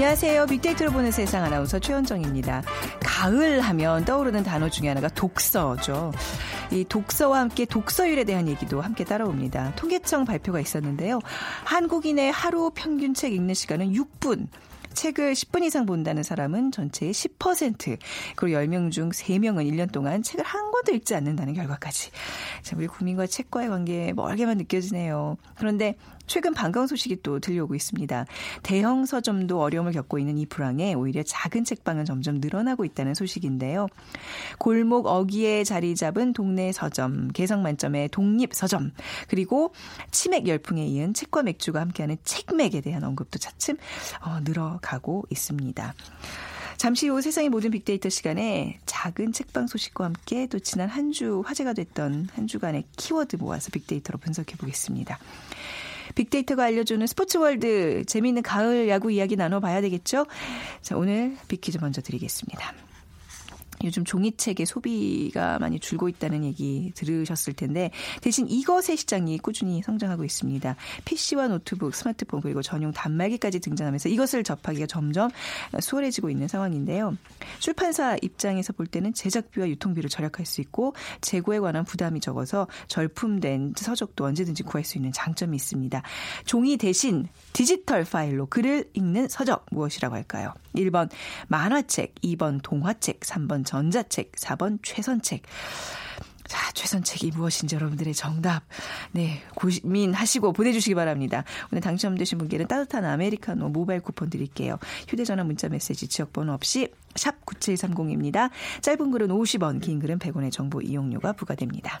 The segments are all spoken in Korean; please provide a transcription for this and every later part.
안녕하세요. 빅데이터로 보는 세상 아나운서 최현정입니다. 가을 하면 떠오르는 단어 중에 하나가 독서죠. 이 독서와 함께 독서율에 대한 얘기도 함께 따라옵니다. 통계청 발표가 있었는데요. 한국인의 하루 평균 책 읽는 시간은 6분. 책을 10분 이상 본다는 사람은 전체의 10%. 그리고 10명 중 3명은 1년 동안 책을 한 권도 읽지 않는다는 결과까지. 자, 우리 국민과 책과의 관계 멀게만 느껴지네요. 그런데 최근 반가운 소식이 또 들려오고 있습니다. 대형 서점도 어려움을 겪고 있는 이 불황에 오히려 작은 책방은 점점 늘어나고 있다는 소식인데요. 골목 어귀에 자리 잡은 동네 서점, 개성 만점의 독립 서점, 그리고 치맥 열풍에 이은 책과 맥주가 함께하는 책맥에 대한 언급도 차츰 어, 늘어 가고 있습니다. 잠시 후 세상의 모든 빅데이터 시간에 작은 책방 소식과 함께 또 지난 한 주 화제가 됐던 한 주간의 키워드 모아서 빅데이터로 분석해 보겠습니다. 빅데이터가 알려주는 스포츠월드 재미있는 가을 야구 이야기 나눠봐야 되겠죠? 자, 오늘 빅퀴즈 먼저 드리겠습니다. 요즘 종이책의 소비가 많이 줄고 있다는 얘기 들으셨을 텐데 대신 이것의 시장이 꾸준히 성장하고 있습니다. PC와 노트북, 스마트폰 그리고 전용 단말기까지 등장하면서 이것을 접하기가 점점 수월해지고 있는 상황인데요. 출판사 입장에서 볼 때는 제작비와 유통비를 절약할 수 있고 재고에 관한 부담이 적어서 절품된 서적도 언제든지 구할 수 있는 장점이 있습니다. 종이 대신 디지털 파일로 글을 읽는 서적 무엇이라고 할까요? 1번 만화책, 2번 동화책, 3번 전자책, 4번 최선책. 자, 최선책이 무엇인지 여러분들의 정답, 네, 고민하시고 보내주시기 바랍니다. 오늘 당첨되신 분께는 따뜻한 아메리카노 모바일 쿠폰 드릴게요. 휴대전화 문자 메시지 지역번호 없이 샵 9730입니다. 짧은 글은 50원, 긴 글은 100원의 정보 이용료가 부과됩니다.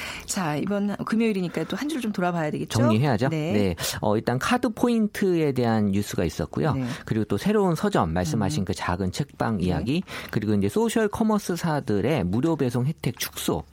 자, 이번 금요일이니까 또 한 주를 좀 돌아봐야 되겠죠? 정리해야죠. 네. 네. 어, 일단 카드 포인트에 대한 뉴스가 있었고요. 네. 그리고 또 새로운 서점 말씀하신 음. 그 작은 책방 네. 이야기 그리고 이제 소셜 커머스사들의 무료 배송 혜택 축소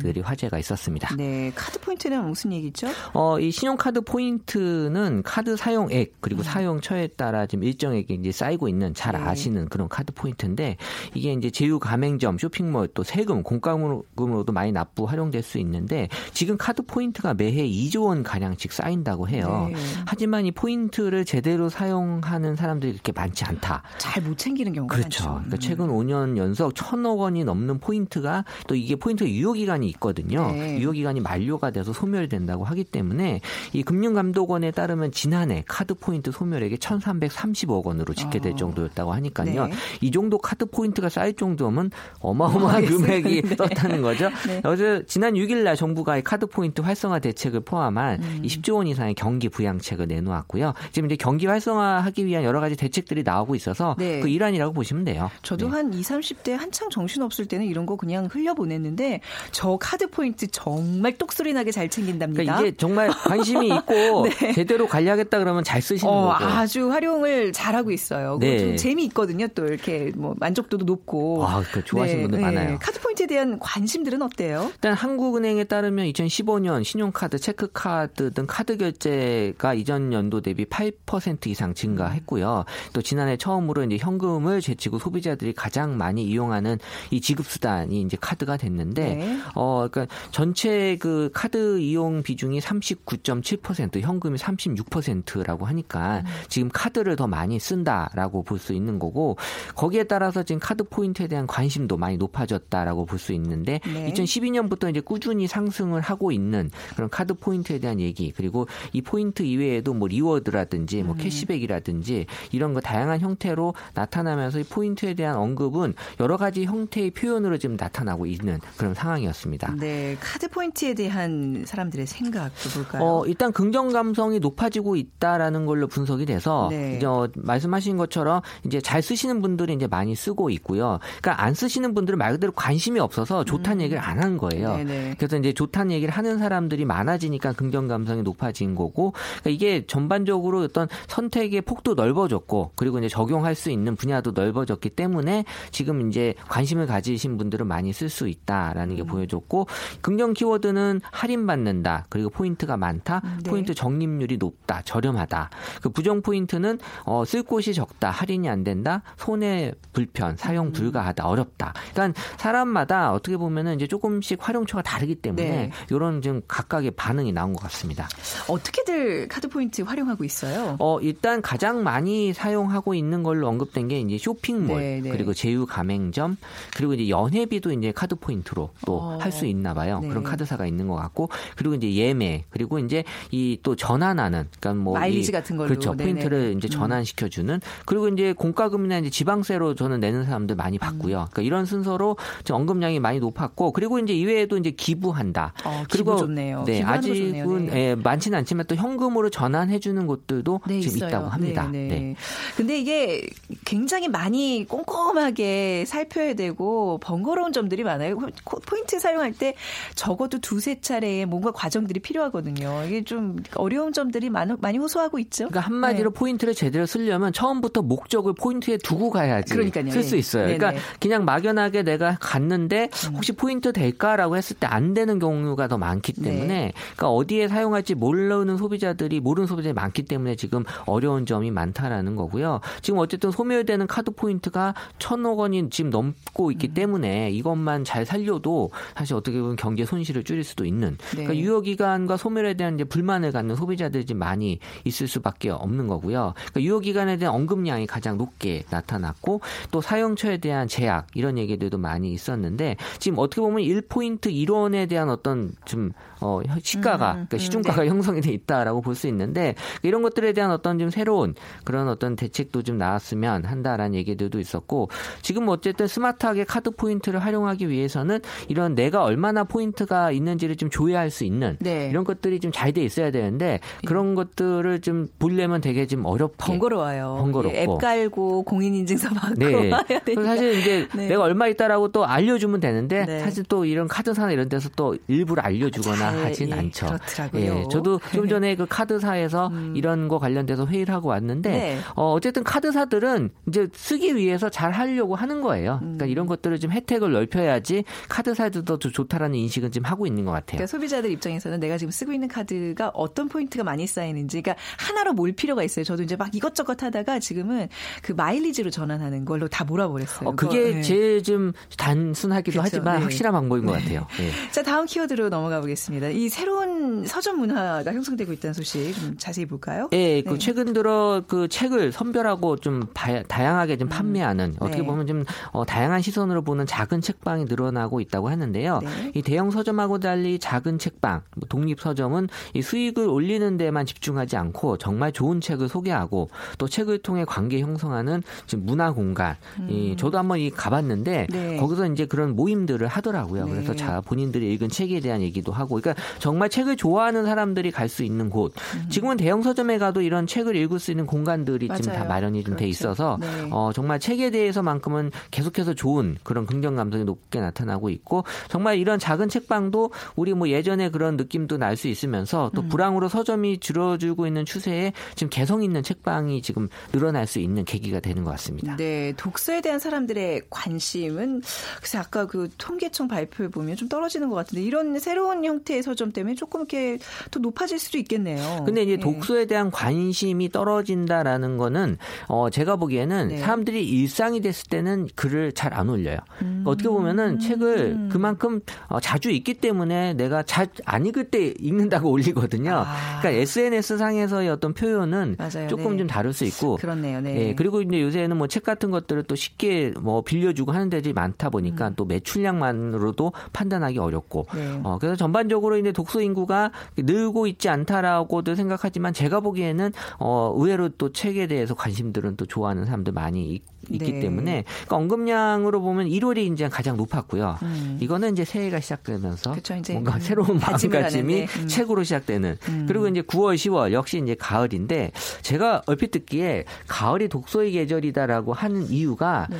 들이 화제가 있었습니다. 음. 네, 카드 포인트는 무슨 얘기죠? 어, 이 신용카드 포인트는 카드 사용액 그리고 사용처에 따라 지금 일정액이 이제 쌓이고 있는 잘 음. 네. 아시는 그런 카드 포인트인데 이게 이제 제휴 가맹점, 쇼핑몰 또 세금, 공과금으로도 많이 납부 활용될 수 있는데 지금 카드 포인트가 매해 2조 원 가량씩 쌓인다고 해요. 네. 하지만 이 포인트를 제대로 사용하는 사람들이 그렇게 많지 않다. 잘 못 챙기는 경우가 그렇죠. 많죠. 그러니까 최근 5년 연속 천억 원이 넘는 포인트가 또 이게 포인트 유효 기간이 있거든요. 네. 유효 기간이 만료가 돼서 소멸된다고 하기 때문에 이 금융감독원에 따르면 지난해 카드 포인트 소멸액이 1,330억 원으로 집계될 어. 정도였다고 하니까요. 네. 이 정도 카드 포인트가 쌓일 정도면 어마어마한. 금액이 네. 됐다는 거죠. 네. 어제 지난 6일 날 정부가 이 카드 포인트 활성화 대책을 포함한 음. 이 10조 원 이상의 경기 부양책을 내놓았고요. 지금 이제 경기 활성화하기 위한 여러 가지 대책들이 나오고 있어서 네. 그 일환이라고 보시면 돼요. 저도 네. 한 20, 30대 한창 정신 없을 때는 이런 거 그냥 흘려보냈는데 저 카드 포인트 정말 똑소리 나게 잘 챙긴답니다. 그러니까 이게 정말 관심이 있고 네. 제대로 관리하겠다 그러면 잘 쓰시는 어, 거고. 아주 활용을 잘하고 있어요. 네. 좀 재미있거든요. 또 이렇게 뭐 만족도도 높고. 와, 그 좋아하시는 분들 많아요. 카드 포인트에 대한 관심들은 어때요? 일단 한국은행에 따르면 2015년 신용카드, 체크카드 등 카드 결제가 이전 연도 대비 8% 이상 증가했고요. 또 지난해 처음으로 이제 현금을 제치고 소비자들이 가장 많이 이용하는 이 지급 수단이 이제 카드가 됐는데 네. 어 그러니까 전체 그 카드 이용 비중이 39.7%, 현금이 36%라고 하니까 지금 카드를 더 많이 쓴다라고 볼 수 있는 거고 거기에 따라서 지금 카드 포인트에 대한 관심도 많이 높아졌다라고 볼 수 있는데 네. 2012년부터 이제 꾸준히 상승 상승을 하고 있는 그런 카드 포인트에 대한 얘기 그리고 이 포인트 이외에도 뭐 리워드라든지 뭐 캐시백이라든지 이런 거 다양한 형태로 나타나면서 이 포인트에 대한 언급은 여러 가지 형태의 표현으로 지금 나타나고 있는 그런 상황이었습니다. 네, 카드 포인트에 대한 사람들의 생각도 볼까요? 어, 일단 긍정 감성이 높아지고 있다라는 걸로 분석이 돼서 네. 이제 어, 말씀하신 것처럼 이제 잘 쓰시는 분들이 이제 많이 쓰고 있고요. 그러니까 안 쓰시는 분들은 말 그대로 관심이 없어서 좋다는 얘기를 안 한 거예요. 음. 네네. 그래서 이제 좋다는 얘기를 하는 사람들이 많아지니까 긍정 감성이 높아진 거고 그러니까 이게 전반적으로 어떤 선택의 폭도 넓어졌고 그리고 이제 적용할 수 있는 분야도 넓어졌기 때문에 지금 이제 관심을 가지신 분들은 많이 쓸 수 있다라는 음. 게 보여줬고 긍정 키워드는 할인 받는다. 그리고 포인트가 많다. 네. 포인트 적립률이 높다. 저렴하다. 그 부정 포인트는 어, 쓸 곳이 적다. 할인이 안 된다. 손해 불편 사용 음. 불가하다. 어렵다. 그러니까 사람마다 어떻게 보면은 이제 조금씩 활용처가 다르기 때문에 네. 이런 좀 각각의 반응이 나온 것 같습니다. 어떻게들 카드 포인트 활용하고 있어요? 어, 일단 가장 많이 사용하고 있는 걸로 언급된 게 이제 쇼핑몰, 네, 네. 그리고 제휴 가맹점, 그리고 이제 연회비도 이제 카드 포인트로 또 어. 할수 있나 봐요. 네. 그런 카드사가 있는 것 같고, 그리고 이제 예매, 그리고 이제 이 또 전환하는, 그러니까 뭐 마일리지 이- 같은 걸로. 그렇죠. 네네. 포인트를 이제 음. 전환시켜 주는, 그리고 이제 공과금이나 이제 지방세로 저는 내는 사람들 많이 봤고요. 음. 그러니까 이런 순서로 언급량이 많이 높았고, 그리고 이제 이외에도 이제 기부한다. 어, 그리고 좋네요. 네, 아직은. 네. 예, 많지는 않지만 또 현금으로 전환해 주는 곳들도 네, 지금 있어요. 있다고 합니다. 네, 네. 네. 근데 이게 굉장히 많이 꼼꼼하게 살펴야 되고 번거로운 점들이 많아요. 코- 포인트 사용할 때 적어도 두세 차례의 뭔가 과정들이 필요하거든요. 이게 좀 어려운 점들이 많, 많이 호소하고 있죠. 그러니까 한마디로 네. 포인트를 제대로 쓰려면 처음부터 목적을 포인트에 두고 가야지 그러니까요. 쓸수 예. 있어요. 네네. 음. 그러니까 그냥 막연하게 내가 갔는데 혹시 포인트 될까라고 했을 때 안 되는 경우가 더 많기 네. 때문에 그러니까 어디에 사용할지 모르는 소비자들이 모르는 소비자들이 많기 때문에 지금 어려운 점이 많다라는 거고요. 지금 어쨌든 소멸되는 카드 포인트가 천억 원이 지금 넘고 있기 음. 때문에 이것만 잘 살려도 사실 어떻게 보면 경제 손실을 줄일 수도 있는 네. 그러니까 유효 기간과 소멸에 대한 이제 불만을 갖는 소비자들이 지금 많이 있을 수밖에 없는 거고요. 그러니까 유효 기간에 대한 언급량이 가장 높게 나타났고 또 사용처에 대한 제약 이런 얘기들도 많이 있었는데 지금 어떻게 보면 1포인트 1원에 대한 어떤 좀 어, 시가가 그러니까 시중가가 형성이 돼 있다라고 볼 수 있는데 이런 것들에 대한 어떤 좀 새로운 그런 어떤 대책도 좀 나왔으면 한다라는 얘기들도 있었고 지금 어쨌든 스마트하게 카드 포인트를 활용하기 위해서는 이런 내가 얼마나 포인트가 있는지를 좀 조회할 수 있는 네. 이런 것들이 좀 잘 돼 있어야 되는데 그런 것들을 좀 보려면 되게 좀 어렵게 번거로워요. 번거롭고. 예, 앱 깔고 공인인증서 받고 네. 해야 되니까. 사실 이제 네. 내가 얼마 있다라고 또 알려주면 되는데 네. 사실 또 이런 카드사나 이런 데서 또 일부러 알려주거나 잘, 하진 예, 않죠. 그렇더라고요. 예, 저도 좀 전에 그 카드사에서 이런 거 관련돼서 회의를 하고 왔는데 네. 어, 어쨌든 카드사들은 이제 쓰기 위해서 잘 하려고 하는 거예요. 그러니까 음. 이런 것들을 좀 혜택을 넓혀야지 카드사들도 더 좋다라는 인식은 지금 하고 있는 것 같아요. 그러니까 소비자들 입장에서는 내가 지금 쓰고 있는 카드가 어떤 포인트가 많이 쌓이는지, 그러니까 하나로 몰 필요가 있어요. 저도 이제 막 이것저것 하다가 지금은 그 마일리지로 전환하는 걸로 다 몰아버렸어요. 어, 그게 그거, 네. 제일 좀 단순하기도 그쵸, 하지만 네. 확실한 방법인 것 같아요. 예. 자, 다음 키워드로 넘어가 보겠습니다. 이 새로운 서점 문화가 형성되고 있다는 소식 좀 자세히 볼까요? 예, 그 네. 최근 들어 그 책을 선별하고 좀 바- 다양하게 좀 판매하는 어떻게 네. 보면 좀 어, 다양한 시선으로 보는 작은 책방이 늘어나고 있다고 하는데요. 네. 이 대형 서점하고 달리 작은 책방, 뭐 독립 서점은 이 수익을 올리는 데만 집중하지 않고 정말 좋은 책을 소개하고 또 책을 통해 관계 형성하는 지금 문화 공간. 이 저도 한번 이 가봤는데 음. 네. 거기서 이제 그런 모임들을 하더라고요. 네. 그래서 자 본인들이 읽은 책에 대한 얘기도 하고, 그러니까 정말 책을 좋아하는 사람들이 갈 수 있는 곳. 지금은 대형 서점에 가도 이런 책을 읽을 수 있는 공간들이 지금 다 맞아요. 마련이 좀돼 그렇죠. 있어서 네. 어, 정말 책에 대해서만큼은 계속해서 좋은 그런 긍정 감성이 높게 나타나고 있고 정말 이런 작은 책방도 우리 뭐 예전에 그런 느낌도 날 수 있으면서 음. 또 불황으로 서점이 줄어들고 있는 추세에 지금 개성 있는 책방이 지금 늘어날 수 있는 계기가 되는 것 같습니다. 네, 독서에 대한 사람들의 관심은 글쎄 아까 그 통계청 발표에 보면 좀 떨어지는 것 같은데 이런 새로운 형태 의 서점 때문에 조금 이렇게 더 높아질 수도 있겠네요. 근데 이제 예. 독서에 대한 관심이 떨어진다라는 거는 어 제가 보기에는 네. 사람들이 일상이 됐을 때는 글을 잘 안 올려요. 음. 어떻게 보면은 책을 그만큼 어, 자주 읽기 때문에 내가 잘 안 읽을 때 읽는다고 올리거든요. 아. 그러니까 SNS 상에서의 어떤 표현은 맞아요. 조금 네. 좀 다를 수 있고 그렇네요. 네. 예, 그리고 이제 요새는 뭐 책 같은 것들을 또 쉽게 뭐 빌려주고 하는 데들이 많다 보니까 음. 또 매출량만으로도 판단하기 어렵고 네. 네. 어, 그래서 전반적으로 이제 독서 인구가 늘고 있지 않다라고도 생각하지만 제가 보기에는 어, 의외로 또 책에 대해서 관심들은 또 좋아하는 사람들 많이 있, 기 네. 때문에 그러니까 언급량으로 보면 1월이 이제 가장 높았고요. 음. 이거는 이제 새해가 시작되면서 그쵸, 뭔가 음, 새로운 마음가짐이 하는데, 음. 책으로 시작되는 음. 그리고 이제 9월, 10월 역시 이제 가을인데 제가 얼핏 듣기에 가을이 독서의 계절이다라고 하는 이유가 네.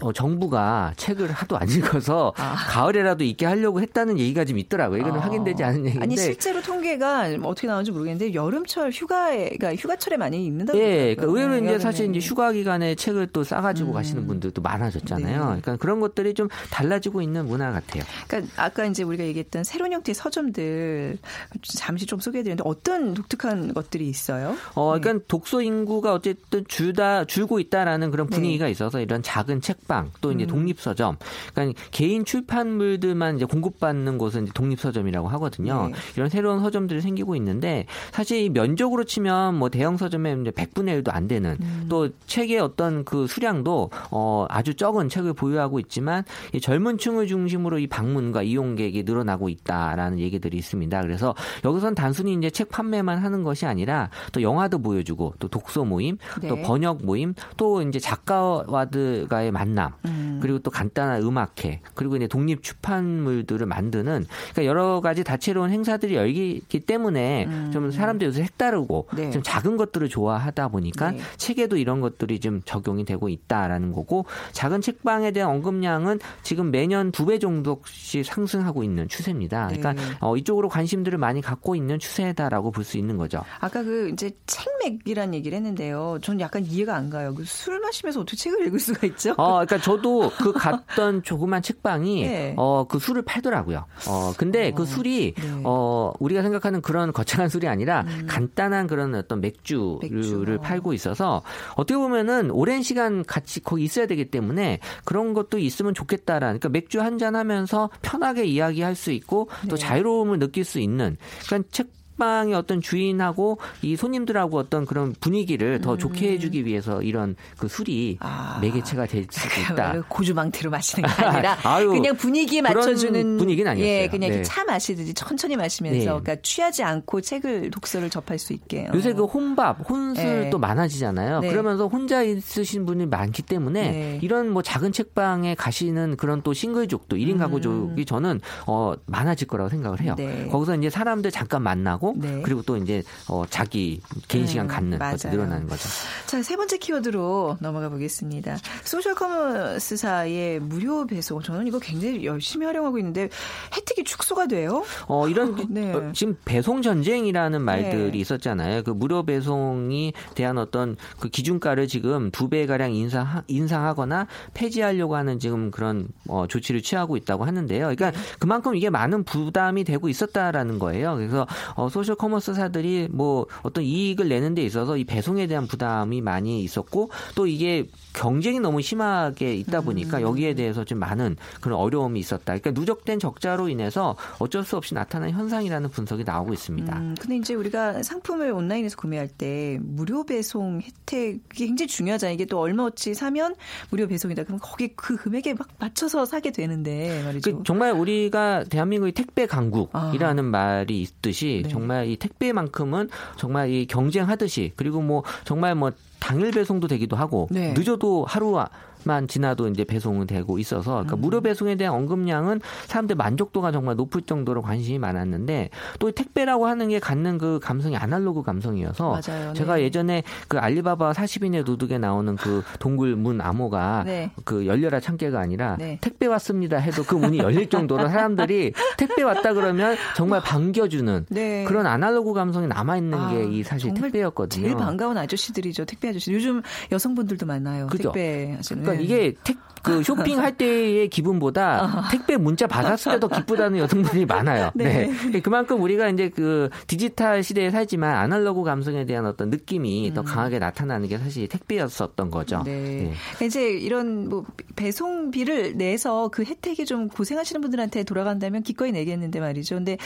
어, 정부가 책을 하도 안 읽어서 아. 가을에라도 읽게 하려고 했다는 얘기가 좀 있더라고요. 이거는 아. 확인되지 않은 얘기인데. 아니 실제로 통계가 뭐 어떻게 나오는지 모르겠는데 여름철 휴가에 그러니까 휴가철에 많이 읽는다고 예. 그러니까 의외로 이제 여름에. 사실 이제 휴가 기간에 책을 또 싸가지고 음. 가시는 분들도 많아졌잖아요. 네. 그러니까 그런 것들이 좀 달라지고 있는 문화 같아요. 그러니까 아까 이제 우리가 얘기했던 새로운 형태의 서점들 잠시 좀 소개해드렸는데 어떤 독특한 것들이 있어요? 어, 네. 그러니까 독서 인구가 어쨌든 줄다 줄고 있다라는 그런 네. 분위기가 있어서 이런 작은 책방 또 이제 음. 독립 서점, 그러니까 개인 출판물들만 이제 공급받는 곳은 이제 독립 서점이라고 하거든요. 네. 이런 새로운 서점들이 생기고 있는데 사실 이 면적으로 치면 뭐 대형 서점의 이제 100분의 1도 안 되는 음. 또 책의 어떤 그 수량도 어 아주 적은 책을 보유하고 있지만 이 젊은 층을 중심으로 이 방문과 이용객이 늘어나고 있다라는 얘기들이 있습니다. 그래서 여기선 단순히 이제 책 판매만 하는 것이 아니라 또 영화도 보여주고 또 독서 모임, 또 네. 번역 모임, 또 이제 작가와들과의 만남, 음. 그리고 또 간단한 음악회, 그리고 이제 독립 출판물들을 만드는 그러니까 여러 가지 다채로운 행사들이 열리기 때문에 음. 좀 사람들이 요새 색다르고 네. 좀 작은 것들을 좋아하다 보니까 네. 책에도 이런 것들이 좀 적용이 되고 있다라는 거고 작은 책방에 대한 언급량은 지금 매년 두 배 정도씩 상승하고 있는 추세입니다. 그러니까 네. 어, 이쪽으로 관심들을 많이 갖고 있는 추세다라고 볼 수 있는 거죠. 아까 그 이제 책맥이란 얘기를 했는데요. 전 약간 이해가 안 가요. 그술 마시면서 어떻게 책을 읽을 수가 있죠? 어, 그러니까 저도 그 갔던 조그만 책방이 네. 어, 그 술을 팔더라고요. 어, 근데 어, 그 술이 네. 음. 어, 우리가 생각하는 그런 거창한 술이 아니라 간단한 그런 어떤 맥주를 맥주. 팔고 있어서 어떻게 보면은 오랜 시간 같이 거기 있어야 되기 때문에 그런 것도 있으면 좋겠다라는 그러니까 맥주 한 잔 하면서 편하게 이야기할 수 있고 또 네. 자유로움을 느낄 수 있는 그러니까 책 책방의 어떤 주인하고 이 손님들하고 어떤 그런 분위기를 더 좋게 해주기 위해서 이런 그 술이 음. 아. 매개체가 될 수도 있다. 고주망태로 마시는 게 아니라 아유, 그냥 분위기에 맞춰주는 분위기는 아니었어요. 예, 그냥 네. 차 마시듯이 천천히 마시면서 네. 그러니까 취하지 않고 책을 독서를 접할 수 있게. 요새 어. 그 혼밥, 혼술도 네. 많아지잖아요. 네. 그러면서 혼자 있으신 분이 많기 때문에 네. 이런 뭐 작은 책방에 가시는 그런 또 싱글족도 1인 가구족이 저는 어 많아질 거라고 생각을 해요. 음. 네. 거기서 이제 사람들 잠깐 만나고 네. 그리고 또 이제 어 자기 개인 시간 음, 갖는 것이 맞아요. 늘어나는 거죠. 자, 세 번째 키워드로 넘어가 보겠습니다. 소셜 커머스사의 무료 배송. 저는 이거 굉장히 열심히 활용하고 있는데 혜택이 축소가 돼요? 어, 이런 네. 어, 지금 배송 전쟁이라는 말들이 네. 있었잖아요. 그 무료 배송이 대한 어떤 그 기준가를 지금 두 배 가량 인상 인상하거나 폐지하려고 하는 지금 그런 어, 조치를 취하고 있다고 하는데요. 그러니까 네. 그만큼 이게 많은 부담이 되고 있었다라는 거예요. 그래서 어, 소셜 커머스사들이 뭐 어떤 이익을 내는 데 있어서 이 배송에 대한 부담이 많이 있었고 또 이게 경쟁이 너무 심하게 있다 음. 보니까 여기에 대해서 좀 많은 그런 어려움이 있었다. 그러니까 누적된 적자로 인해서 어쩔 수 없이 나타난 현상이라는 분석이 나오고 있습니다. 음, 근데 이제 우리가 상품을 온라인에서 구매할 때 무료 배송 혜택이 굉장히 중요하잖아요. 이게 또 얼마어치 사면 무료 배송이다. 그럼 거기 그 금액에 막 맞춰서 사게 되는데 말이죠. 그 정말 우리가 대한민국의 택배 강국이라는 말이 있듯이 아. 네. 정말 이 택배만큼은 정말 이 경쟁하듯이 그리고 뭐 정말 뭐 당일 배송도 되기도 하고 네. 늦어도 하루 만 지나도 이제 배송은 되고 있어서 그러니까 음. 무료 배송에 대한 언급량은 사람들 만족도가 정말 높을 정도로 관심이 많았는데 또 택배라고 하는 게 갖는 그 감성이 아날로그 감성이어서 맞아요. 제가 네. 예전에 그 알리바바 40인의 도둑에 나오는 그 동굴 문 암호가 네. 그 열려라 참깨가 아니라 네. 택배 왔습니다 해도 그 문이 열릴 정도로 사람들이 택배 왔다 그러면 정말 반겨주는 네. 그런 아날로그 감성이 남아 있는 아, 게이 사실 택배였거든요. 제일 반가운 아저씨들이죠. 택배 아저씨. 요즘 여성분들도 많아요. 그죠? 택배 하시는. 그러니까 이게 택, 그 쇼핑할 때의 기분보다 택배 문자 받았을 때 더 기쁘다는 여성분들이 많아요. 네. 네. 그만큼 우리가 이제 그 디지털 시대에 살지만 아날로그 감성에 대한 어떤 느낌이 더 강하게 나타나는 게 사실 택배였었던 거죠. 음. 네. 네. 이제 이런 뭐 배송비를 내서 그 혜택이 좀 고생하시는 분들한테 돌아간다면 기꺼이 내겠는데 말이죠. 근데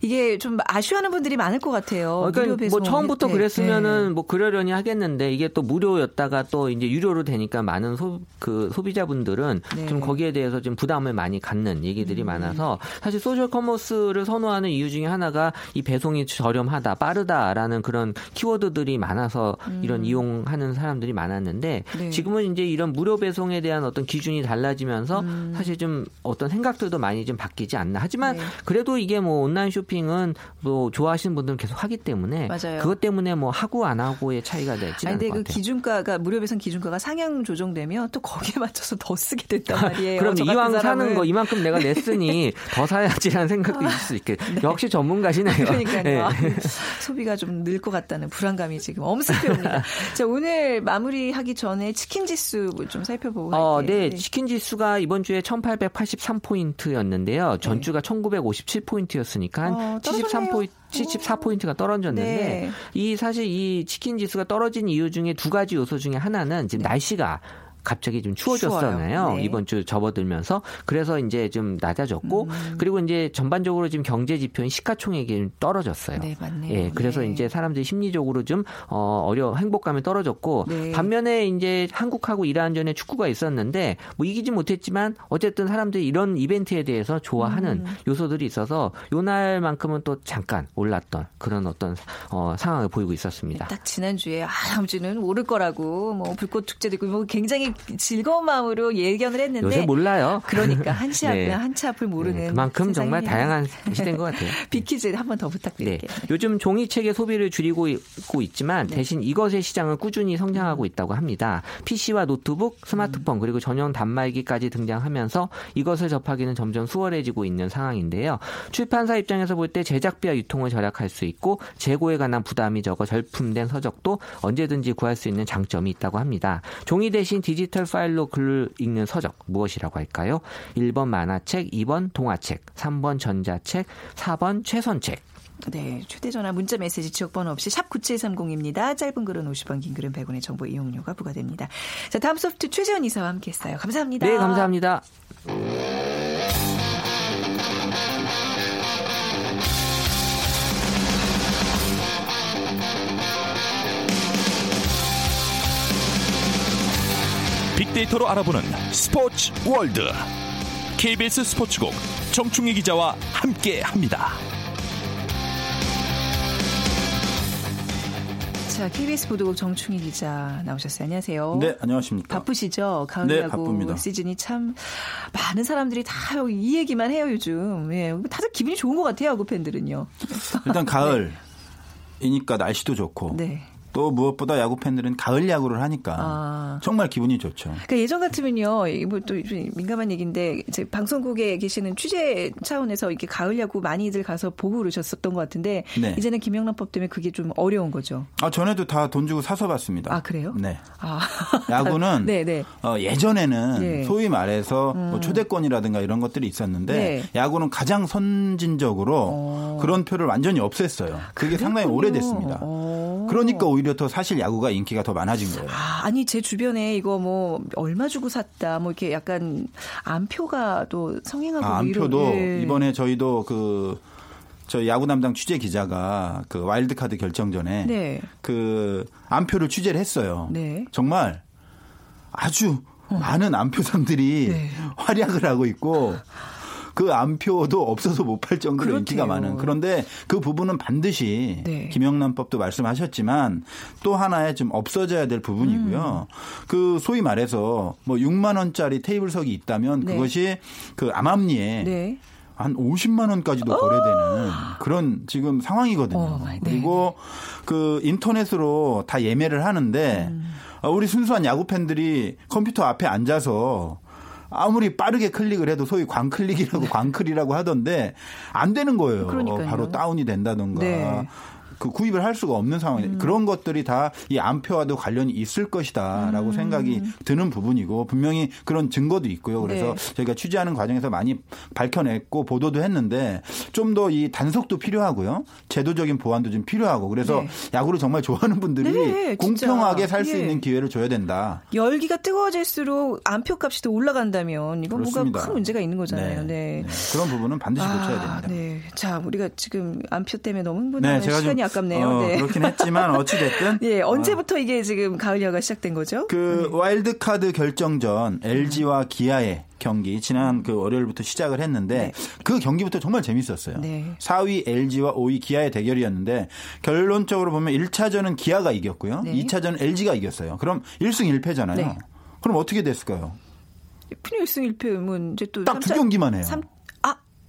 이게 좀 아쉬워하는 분들이 많을 것 같아요. 어, 그러니까 배송 뭐 처음부터 혜택. 그랬으면은 네. 뭐 그러려니 하겠는데 이게 또 무료였다가 또 이제 유료로 되니까 많은 소, 그 소비자분 소비자분들은 네. 좀 거기에 대해서 좀 부담을 많이 갖는 얘기들이 음. 많아서 사실 소셜 커머스를 선호하는 이유 중에 하나가 이 배송이 저렴하다, 빠르다라는 그런 키워드들이 많아서 이런 이용하는 사람들이 많았는데 음. 네. 지금은 이제 이런 무료 배송에 대한 어떤 기준이 달라지면서 사실 좀 어떤 생각들도 많이 좀 바뀌지 않나. 하지만 음. 네. 그래도 이게 뭐 온라인 쇼핑은 뭐 좋아하시는 분들은 계속 하기 때문에 맞아요. 그것 때문에 뭐 하고 안 하고의 차이가 되지 아니, 근데 것그 같아요. 기준가가 무료 배송 기준가가 상향 조정되면 또 거기에 맞춰서 더 쓰게 된단 말이에요. 그럼 이왕 사는. 거 이만큼 내가 냈으니 더 사야지라는 생각도 있을 수 있게. 역시 전문가시네요. 그러니까요. 예. 아, 소비가 좀 늘 것 같다는 불안감이 지금 엄습해 옵니다. 자, 오늘 마무리하기 전에 치킨 지수 좀 살펴보고 어, 할게요. 네. 치킨 지수가 이번 주에 1883포인트였는데요. 전주가 1957포인트였으니까 어, 한 떨어졌네요. 73포인트 74포인트가 떨어졌는데 네. 이 사실 이 치킨 지수가 떨어진 이유 중에 두 가지 요소 중에 하나는 지금 날씨가 갑자기 좀 추워졌잖아요. 네. 이번 주 접어들면서 그래서 이제 좀 낮아졌고 음. 그리고 이제 전반적으로 지금 경제 지표인 시가총액이 좀 떨어졌어요. 네, 맞네요. 예, 그래서 네. 이제 사람들이 심리적으로 좀 어, 어려 행복감이 떨어졌고 네. 반면에 이제 한국하고 이란 전에 축구가 있었는데 뭐 이기지 못했지만 어쨌든 사람들이 이런 이벤트에 대해서 좋아하는 음. 요소들이 있어서 요날만큼은 또 잠깐 올랐던 그런 어떤 어, 상황을 보이고 있었습니다. 딱 지난주에 아, 다음 주는 오를 거라고 뭐 불꽃 축제도 있고 뭐 굉장히 즐거운 마음으로 예견을 했는데 요새 몰라요. 그러니까 한치 앞 네. 한치 앞을 모르는 네, 그만큼 정말 세상이네요. 다양한 시대인 것 같아요. 퀴즈 한번 더 네. 부탁드릴게요. 요즘 종이책의 소비를 줄이고 있고 있지만 대신 이것의 시장은 꾸준히 성장하고 있다고 합니다. PC와 노트북, 스마트폰 그리고 전용 단말기까지 등장하면서 이것을 접하기는 점점 수월해지고 있는 상황인데요. 출판사 입장에서 볼 때 제작비와 유통을 절약할 수 있고 재고에 관한 부담이 적어 절품된 서적도 언제든지 구할 수 있는 장점이 있다고 합니다. 종이 대신 디지 털 파일로 글을 읽는 서적 무엇이라고 할까요? 1번 만화책, 2번 동화책, 3번 전자책, 4번 최선책. 네, 휴대전화 문자 메시지 지역번호 없이 샵 9730입니다. 짧은 글은 50원, 긴 글은 100원의 정보 이용료가 부과됩니다. 자, 다음 소프트 최재원 이사와 함께했어요. 감사합니다. 네, 감사합니다. 빅데이터로 알아보는 스포츠 월드 KBS 스포츠국 정충희 기자와 함께 합니다. 자, KBS 보도국 정충희 기자 나오셨어요. 안녕하세요. 네, 안녕하십니까. 바쁘시죠? 가을 네, 야구 바쁩니다. 시즌이 참 많은 사람들이 다 이 얘기만 해요, 요즘. 예. 다들 기분이 좋은 것 같아요, 야구 팬들은요. 일단 가을이니까 날씨도 좋고 네. 또 무엇보다 야구 팬들은 가을 야구를 하니까 아. 정말 기분이 좋죠. 그러니까 예전 같으면요, 뭐또 민감한 얘기인데 이제 방송국에 계시는 취재 차원에서 이렇게 가을 야구 많이들 가서 보고 그러셨었던 것 같은데 네. 이제는 김영란법 때문에 그게 좀 어려운 거죠. 아, 전에도 다 돈 주고 사서 봤습니다. 아 그래요? 네. 아 야구는 네, 네. 어, 예전에는 네. 음. 소위 말해서 뭐 초대권이라든가 이런 것들이 있었는데 네. 야구는 가장 선진적으로 어. 그런 표를 완전히 없앴어요. 그게 상당히 그랬군요. 오래됐습니다. 어. 그러니까 오히려 더 사실 야구가 인기가 더 많아진 거예요. 아, 아니 제 주변에 이거 뭐 얼마 주고 샀다 뭐 이렇게 약간 안표가 또 성행하고 아, 안표도 예. 이번에 저희도 그 저희 야구 담당 취재 기자가 그 와일드카드 결정 전에 네. 그 안표를 취재를 했어요. 네. 정말 아주 많은 안표상들이 네. 활약을 하고 있고 그 안표도 없어서 못 팔 정도로 그렇대요. 인기가 많은. 그런데 그 부분은 반드시 네. 김영란법도 말씀하셨지만 또 하나의 좀 없어져야 될 부분이고요. 음. 그 소위 말해서 뭐 6만 원짜리 테이블석이 있다면 네. 그것이 그 암암리에 네. 한 50만 원까지도 거래되는 그런 지금 상황이거든요. 어, 네, 그리고 그 인터넷으로 다 예매를 하는데 음. 어, 우리 순수한 야구 팬들이 컴퓨터 앞에 앉아서 아무리 빠르게 클릭을 해도 소위 광클릭이라고 광클이라고 하던데 안 되는 거예요. 네. 그러니까요. 바로 다운이 된다던가. 네. 음. 그 구입을 할 수가 없는 상황이 그런 것들이 다 이 안표와도 관련이 있을 것이다라고 음. 생각이 드는 부분이고 분명히 그런 증거도 있고요. 그래서 네. 저희가 취재하는 과정에서 많이 밝혀냈고 보도도 했는데 좀 더 이 단속도 필요하고요. 제도적인 보완도 좀 필요하고 그래서 네. 야구를 정말 좋아하는 분들이 네, 진짜. 공평하게 살수 예. 있는 기회를 줘야 된다. 열기가 뜨거워질수록 안표 값이 더 올라간다면 이건 그렇습니다. 뭔가 큰 문제가 있는 거잖아요. 네. 네. 그런 부분은 반드시 고쳐야 아, 됩니다. 네. 자, 우리가 지금 암표 때문에 너무 흥분하는 네, 시간이 가깝네요. 어, 네. 그렇긴 했지만 어찌 됐든 예, 언제부터 이게 지금 가을 야구가 시작된 거죠? 그 와일드 카드 결정전 LG와 기아의 경기 지난 그 월요일부터 시작을 했는데 그 경기부터 정말 재밌었어요. 네. 4위 LG와 5위 기아의 대결이었는데 결론적으로 보면 1차전은 기아가 이겼고요. 네. 2차전은 LG가 이겼어요. 그럼 1승 1패잖아요. 네. 그럼 어떻게 됐을까요? 푸니 1승 1패면 이제 또 딱 두 경기만 해요. 삼-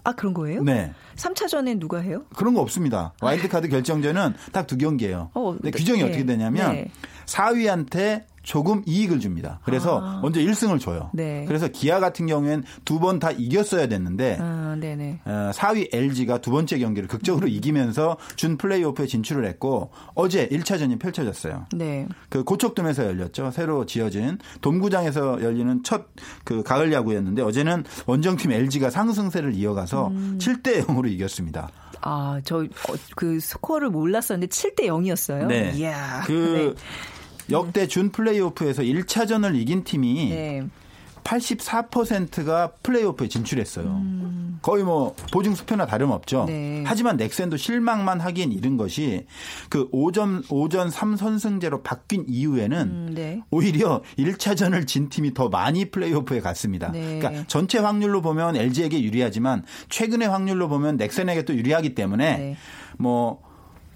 아, 아 그런 거예요? 네. 3차전에 누가 해요? 그런 거 없습니다. 와일드카드 결정전은 딱 두 경기예요. 어, 근데 네. 규정이 네. 어떻게 되냐면 네. 4위한테 조금 이익을 줍니다. 그래서 먼저 1승을 줘요. 아. 네. 그래서 기아 같은 경우엔 두 번 다 이겼어야 됐는데 아, 네네. 어, 4위 LG가 두 번째 경기를 극적으로 이기면서 준 플레이오프에 진출을 했고 어제 1차전이 펼쳐졌어요. 네. 그 고척돔에서 열렸죠. 새로 지어진 돔구장에서 열리는 첫 그 가을 야구였는데 어제는 원정팀 LG가 상승세를 이어가서 음. 7대 0으로 이겼습니다. 아, 저 그 스코어를 몰랐었는데 7대 0이었어요. 네. 이야. 그 역대 준 플레이오프에서 1차전을 이긴 팀이 네. 네. 84%가 플레이오프에 진출했어요. 거의 뭐 보증 수표나 다름없죠. 음. 네. 하지만 넥센도 실망만 하기엔 이른 것이 그 5점 5전 3선승제로 바뀐 이후에는 음, 네. 오히려 1차전을 진 팀이 더 많이 플레이오프에 갔습니다. 네. 그러니까 전체 확률로 보면 LG에게 유리하지만 최근의 확률로 보면 넥센에게 또 유리하기 때문에 네. 뭐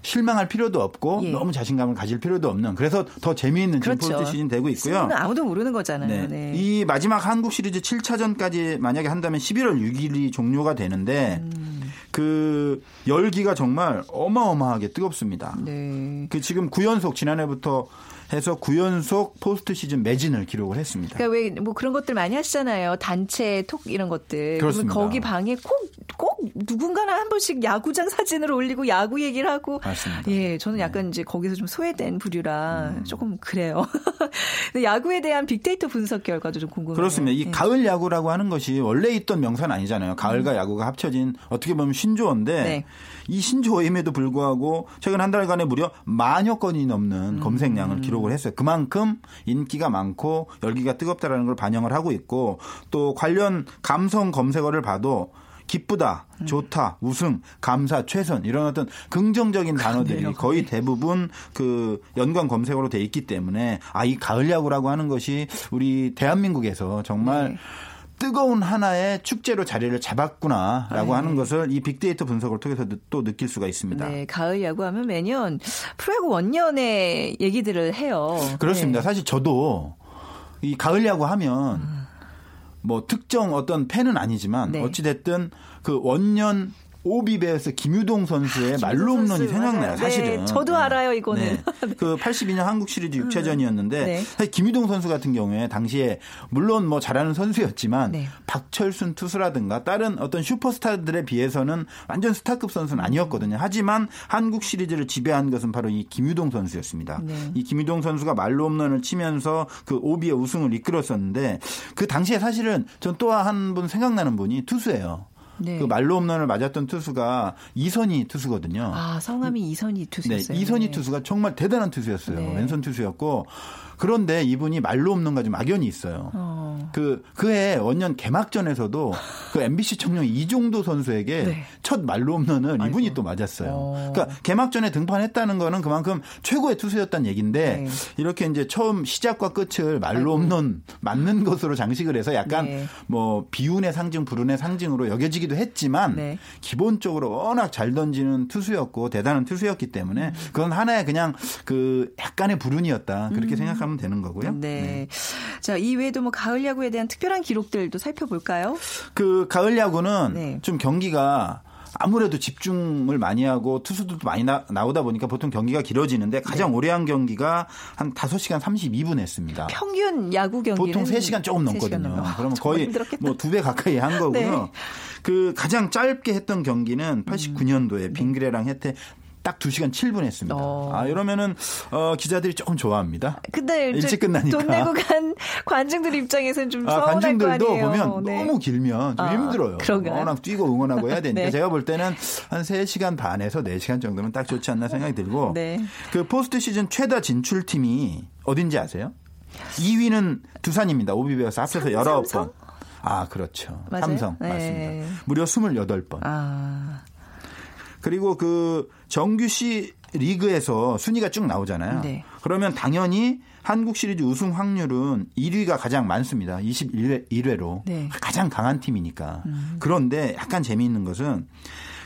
실망할 필요도 없고 예. 너무 자신감을 가질 필요도 없는 그래서 더 재미있는 지금 그렇죠. 포스트 시즌 되고 있고요. 아무도 모르는 거잖아요. 네. 네. 이 마지막 한국 시리즈 7차전까지 만약에 한다면 11월 6일이 종료가 되는데 음. 그 열기가 정말 어마어마하게 뜨겁습니다. 네. 그 지금 9연속 지난해부터 해서 9연속 포스트 시즌 매진을 기록을 했습니다. 그러니까 왜 뭐 그런 것들 많이 하시잖아요. 단체 톡 이런 것들. 그렇습니다. 거기 방에 꼭, 꼭 누군가나 한 번씩 야구장 사진을 올리고 야구 얘기를 하고. 맞습니다. 네. 예, 저는 약간 이제 거기서 좀 소외된 부류라 조금 그래요. 근데 야구에 대한 빅데이터 분석 결과도 좀 궁금해요. 그렇습니다. 이 예. 가을 야구라고 하는 것이 원래 있던 명사는 아니잖아요. 가을과 야구가 합쳐진 어떻게 보면 신조어인데 음. 네. 이 신조어임에도 불구하고 최근 한 달간에 무려 만여 건이 넘는 음. 검색량을 기록을 했어요. 그만큼 인기가 많고 열기가 뜨겁다라는 걸 반영을 하고 있고 또 관련 감성 검색어를 봐도 기쁘다, 음. 좋다, 우승, 감사, 최선 이런 어떤 긍정적인 단어들이 그러네요. 거의 대부분 그 연관 검색어로 돼 있기 때문에 아 이 가을 야구라고 하는 것이 우리 대한민국에서 정말 네. 뜨거운 하나의 축제로 자리를 잡았구나라고 네. 하는 것을 이 빅데이터 분석을 통해서 또 느낄 수가 있습니다. 네, 가을 야구하면 매년 프로야구 원년의 얘기들을 해요. 그렇습니다. 네. 사실 저도 이 가을 야구 하면 뭐 특정 어떤 팬은 아니지만 네. 어찌 됐든 그 원년 오비베어스 김유동 선수의 말로 아, 선수, 홈런이 생각나요, 맞아요. 사실은. 네, 저도 알아요, 이거는. 그 82년 한국 시리즈 6차전이었는데 네. 사실 김유동 선수 같은 경우에 당시에 물론 뭐 잘하는 선수였지만 네. 박철순 투수라든가 다른 어떤 슈퍼스타들에 비해서는 완전 스타급 선수는 아니었거든요. 하지만 한국 시리즈를 지배한 것은 바로 이 김유동 선수였습니다. 네. 이 김유동 선수가 말로 홈런을 치면서 그 오비의 우승을 이끌었었는데 그 당시에 사실은 전 또 한 분 생각나는 분이 투수예요. 네. 그 말로 홈런을 맞았던 투수가 이선희 투수거든요. 아, 성함이 이선희 네, 투수였어요. 이선희 네. 투수가 정말 대단한 투수였어요. 네. 왼손 투수였고 그런데 이분이 말로 없는가 좀 악연이 있어요. 어. 그 그해 원년 개막전에서도 그 MBC 청룡 이종도 선수에게 네. 첫 말로 홈런을 이분이 또 맞았어요. 어. 그러니까 개막전에 등판했다는 거는 그만큼 최고의 투수였다는 얘기인데 네. 이렇게 이제 처음 시작과 끝을 말로 홈런 맞는 것으로 장식을 해서 약간 네. 뭐 비운의 상징, 불운의 상징으로 여겨지기도 했지만 네. 기본적으로 워낙 잘 던지는 투수였고 대단한 투수였기 때문에 그건 하나의 그냥 그 약간의 불운이었다 그렇게 생각 하면 되는 거고요. 네. 자, 이 외에도 뭐 가을 야구에 대한 특별한 기록들도 살펴볼까요? 그 가을 야구는 네. 좀 경기가 아무래도 집중을 많이 하고 투수들도 많이 나, 오다 보니까 보통 경기가 길어지는데 가장 오래 한 경기가 한 5시간 32분 했습니다. 평균 야구 경기는 보통 3시간 조금 시간 넘거든요. 넘어요. 그러면 거의. 뭐 두 배 가까이 한 거고요. 네. 그 가장 짧게 했던 경기는 음. 89년도에 빙그레랑 혜태 딱 2시간 7분 했습니다. 어. 아, 이러면은 어, 기자들이 조금 좋아합니다. 근데 이제 일찍 끝나니까. 돈 내고 간 관중들 입장에서는 좀 아, 관중들도. 보면 네. 너무 길면 좀 아, 힘들어요. 그런가요? 워낙 뛰고 응원하고 해야 되니까 네. 제가 볼 때는 한 3시간 반에서 4시간 정도면 딱 좋지 않나 생각이 들고 네. 그 포스트 시즌 최다 진출팀이 어딘지 아세요? 2위는 두산입니다. 오비베어스 합쳐서 삼- 19번. 삼성? 아, 그렇죠. 맞아요? 삼성 네. 맞습니다. 무려 28번. 아, 그리고 그 정규 시 리그에서 순위가 쭉 나오잖아요. 네. 그러면 당연히 한국 시리즈 우승 확률은 1위가 가장 많습니다. 21회 1회로 네. 가장 강한 팀이니까. 그런데 약간 재미있는 것은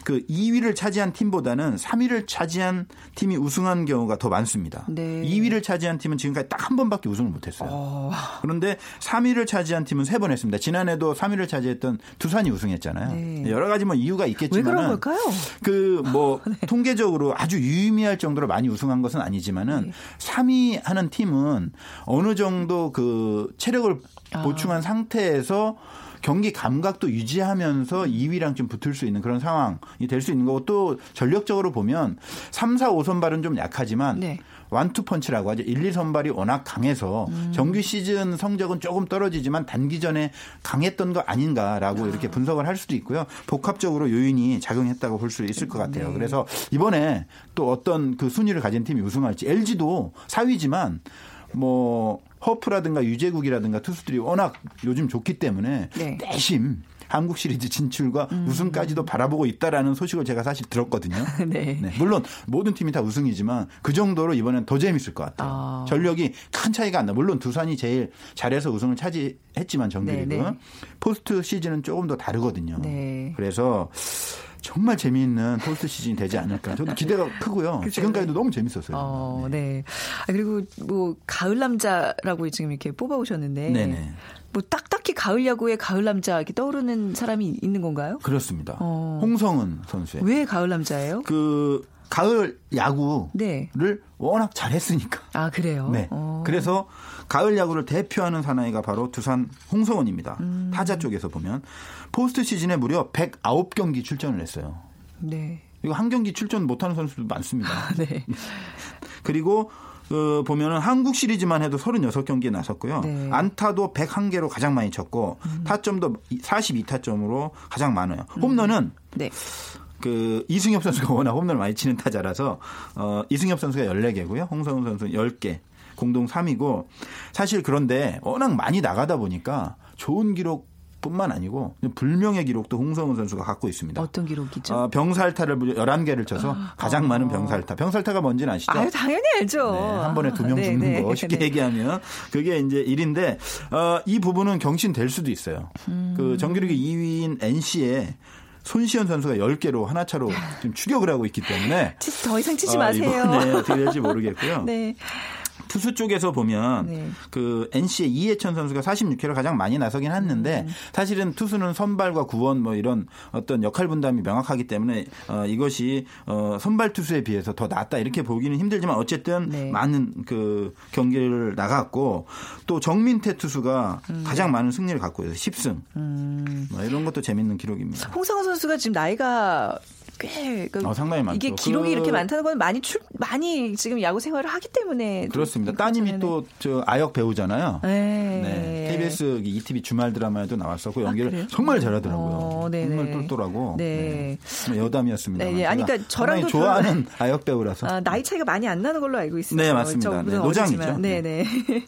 그 2위를 차지한 팀보다는 3위를 차지한 팀이 우승한 경우가 더 많습니다. 네. 2위를 차지한 팀은 지금까지 딱 한 번밖에 우승을 못했어요. 그런데 3위를 차지한 팀은 세 번 했습니다. 지난해도 3위를 차지했던 두산이 우승했잖아요. 네. 여러 가지 뭐 이유가 왜 있겠지만 그런 걸까요? 그뭐 네. 통계적으로 아주 유의미할 정도로 많이 우승한 것은 아니지만은 네. 3위 하는 팀은 어느 정도 그 체력을 아. 보충한 상태에서 경기 감각도 유지하면서 2위랑 좀 붙을 수 있는 그런 상황이 될 수 있는 거고 또 전력적으로 보면 3, 4, 5선발은 좀 약하지만 네. 완투 펀치라고 하죠. 1, 2 선발이 워낙 강해서 음. 정규 시즌 성적은 조금 떨어지지만 단기전에 강했던 거 아닌가라고 이렇게 분석을 할 수도 있고요. 복합적으로 요인이 작용했다고 볼 수 있을 것 같아요. 네. 그래서 이번에 또 어떤 그 순위를 가진 팀이 우승할지 LG도 4위지만 뭐 허프라든가 류제국이라든가 투수들이 워낙 요즘 좋기 때문에 네. 내심 한국 시리즈 진출과 우승까지도 바라보고 있다라는 소식을 제가 사실 들었거든요. 네. 네, 물론 모든 팀이 다 우승이지만 그 정도로 이번엔 더 재밌을 것 같아요. 아. 전력이 큰 차이가 안 나. 물론 두산이 제일 잘해서 우승을 차지했지만 정규리그 네, 네. 포스트 시즌은 조금 더 다르거든요. 네. 그래서 정말 재미있는 포스트 시즌이 되지 않을까. 저도 기대가 크고요. 지금까지도 너무 재밌었어요. 어, 네. 아, 그리고 뭐 가을 남자라고 지금 이렇게 뽑아오셨는데, 네네. 뭐 딱딱히 가을 야구에 가을 남자 이렇게 떠오르는 사람이 있는 건가요? 그렇습니다. 어. 홍성은 선수의 왜 가을 남자예요? 그 가을 야구를 네. 워낙 잘했으니까. 아 그래요? 네. 어. 그래서 가을 야구를 대표하는 사나이가 바로 두산 홍성원입니다. 음. 타자 쪽에서 보면 포스트 시즌에 무려 109경기 출전을 했어요. 네. 이거 한 경기 출전 못하는 선수도 많습니다. 네. 그리고 어, 보면은 한국 시리즈만 해도 36경기에 나섰고요. 네. 음. 안타도 101개로 가장 많이 쳤고 타점도 42타점으로 가장 많아요. 홈런은 네. 그 이승엽 선수가 워낙 홈런을 많이 치는 타자라서 어 이승엽 선수가 14개고요. 홍성훈 선수 10개. 공동 3위고 사실 그런데 워낙 많이 나가다 보니까 좋은 기록 뿐만 아니고 불명의 기록도 홍성훈 선수가 갖고 있습니다. 어떤 기록이죠? 어, 병살타를 무려 11개를 쳐서 가장 많은 병살타. 병살타가 뭔지는 아시죠? 아유 당연히 알죠. 네, 한 번에 두명 네, 죽는 네. 거 쉽게 네. 얘기하면 그게 이제 일인데 어, 이 부분은 경신될 수도 있어요. 음. 그 정규리그 2위인 NC에 손시현 선수가 10개로 하나 차로 지금 추격을 하고 있기 때문에 치- 더 이상 치지 아, 마세요. 이번에 어떻게 될지 모르겠고요. 네. 투수 쪽에서 보면 네. 그 NC의 이해천 선수가 46회로 가장 많이 나서긴 했는데 음. 사실은 투수는 선발과 구원 뭐 이런 어떤 역할 분담이 명확하기 때문에 어, 이것이 어, 선발 투수에 비해서 더 낫다 이렇게 보기는 힘들지만 어쨌든 네. 많은 그 경기를 나갔고 또 정민태 투수가 음. 가장 많은 승리를 갖고 있어요. 10승. 뭐 이런 것도 재밌는 기록입니다. 홍성호 선수가 지금 나이가 꽤 그, 어, 상당히 많죠. 이게 기록이 그- 이렇게 많다는 건 많이 출 많이 지금 야구 생활을 하기 때문에 좀 그렇습니다. 그렇잖아요. 따님이 또 저 아역 배우잖아요. 네. 네. KBS ETV 주말 드라마에도 나왔었고 연기를 그래요? 정말 잘하더라고요. 어, 네네. 정말 똘똘하고 네. 네. 여담이었습니다. 네, 네. 아니, 그러니까 저랑도 좋아하는 아역 배우라서. 아, 나이 차이가 많이 안 나는 걸로 알고 있습니다. 네, 맞습니다. 네, 노장이죠. 어리지만. 네, 네.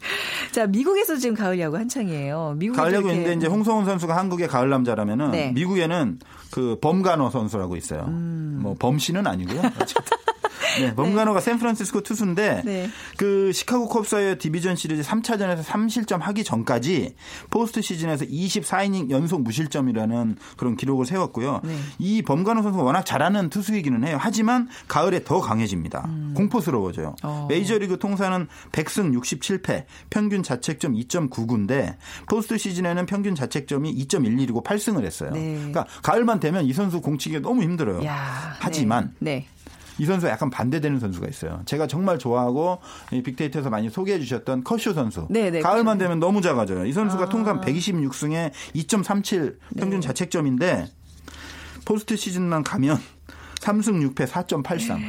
자, 미국에서 지금 가을 야구 한창이에요. 미국 가을 야구인데 이제 홍성흔 선수가 한국의 가을 남자라면은 네. 미국에는 그 범가너 선수라고 있어요. 음. 뭐 범씨는 아니고요. 어쨌든. 네, 범가너가 샌프란시스코 투수인데 네. 그 시카고 컵스와의 디비전 시리즈 3차전에서 3실점 하기 전까지 포스트 시즌에서 24이닝 연속 무실점이라는 그런 기록을 세웠고요. 네. 이 범가너 선수가 워낙 잘하는 투수이기는 해요. 하지만 가을에 더 강해집니다. 공포스러워져요. 음. 어. 메이저리그 통산은 100승 67패, 평균 자책점 2.99인데 포스트 시즌에는 평균 자책점이 2.11이고 8승을 했어요. 네. 그러니까 가을만 되면 이 선수 공치기가 너무 힘들어요. 야, 하지만 네. 이 선수가 약간 반대되는 선수가 있어요. 제가 정말 좋아하고 이 빅데이터에서 많이 소개해 주셨던 커쇼 선수. 네, 네, 가을만 커쇼. 되면 너무 작아져요. 이 선수가 아. 통산 126승에 2.37 네. 평균 자책점인데 포스트 시즌만 가면 3승 6패 4.83.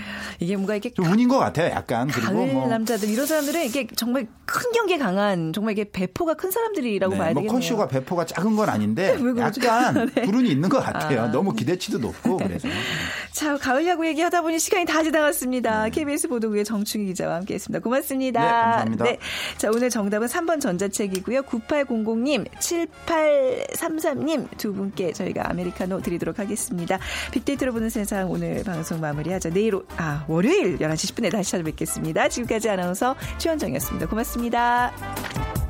이게 뭔가 이게 좀 운인 것 같아요, 약간. 그리고 뭐 남자들 이런 사람들은 이게 정말 큰 경기에 강한 정말 이게 배포가 큰 사람들이라고 네, 봐야 뭐 되겠네요. 커쇼가 배포가 작은 건 아닌데? 약간 네. 불운이 있는 것 같아요. 너무 기대치도 높고 그래서. 자, 가을 야구 얘기하다 보니 시간이 다 지나갔습니다. KBS 보도국의 정충희 기자와 함께 했습니다. 고맙습니다. 네, 감사합니다. 자, 오늘 정답은 3번 전자책이고요. 9800님, 7833님 두 분께 저희가 아메리카노 드리도록 하겠습니다. 빅데이터로 보는 세상 오늘 방송 마무리하자. 내일, 오, 아, 월요일 11시 10분에 다시 찾아뵙겠습니다. 지금까지 아나운서 최원정이었습니다. 고맙습니다.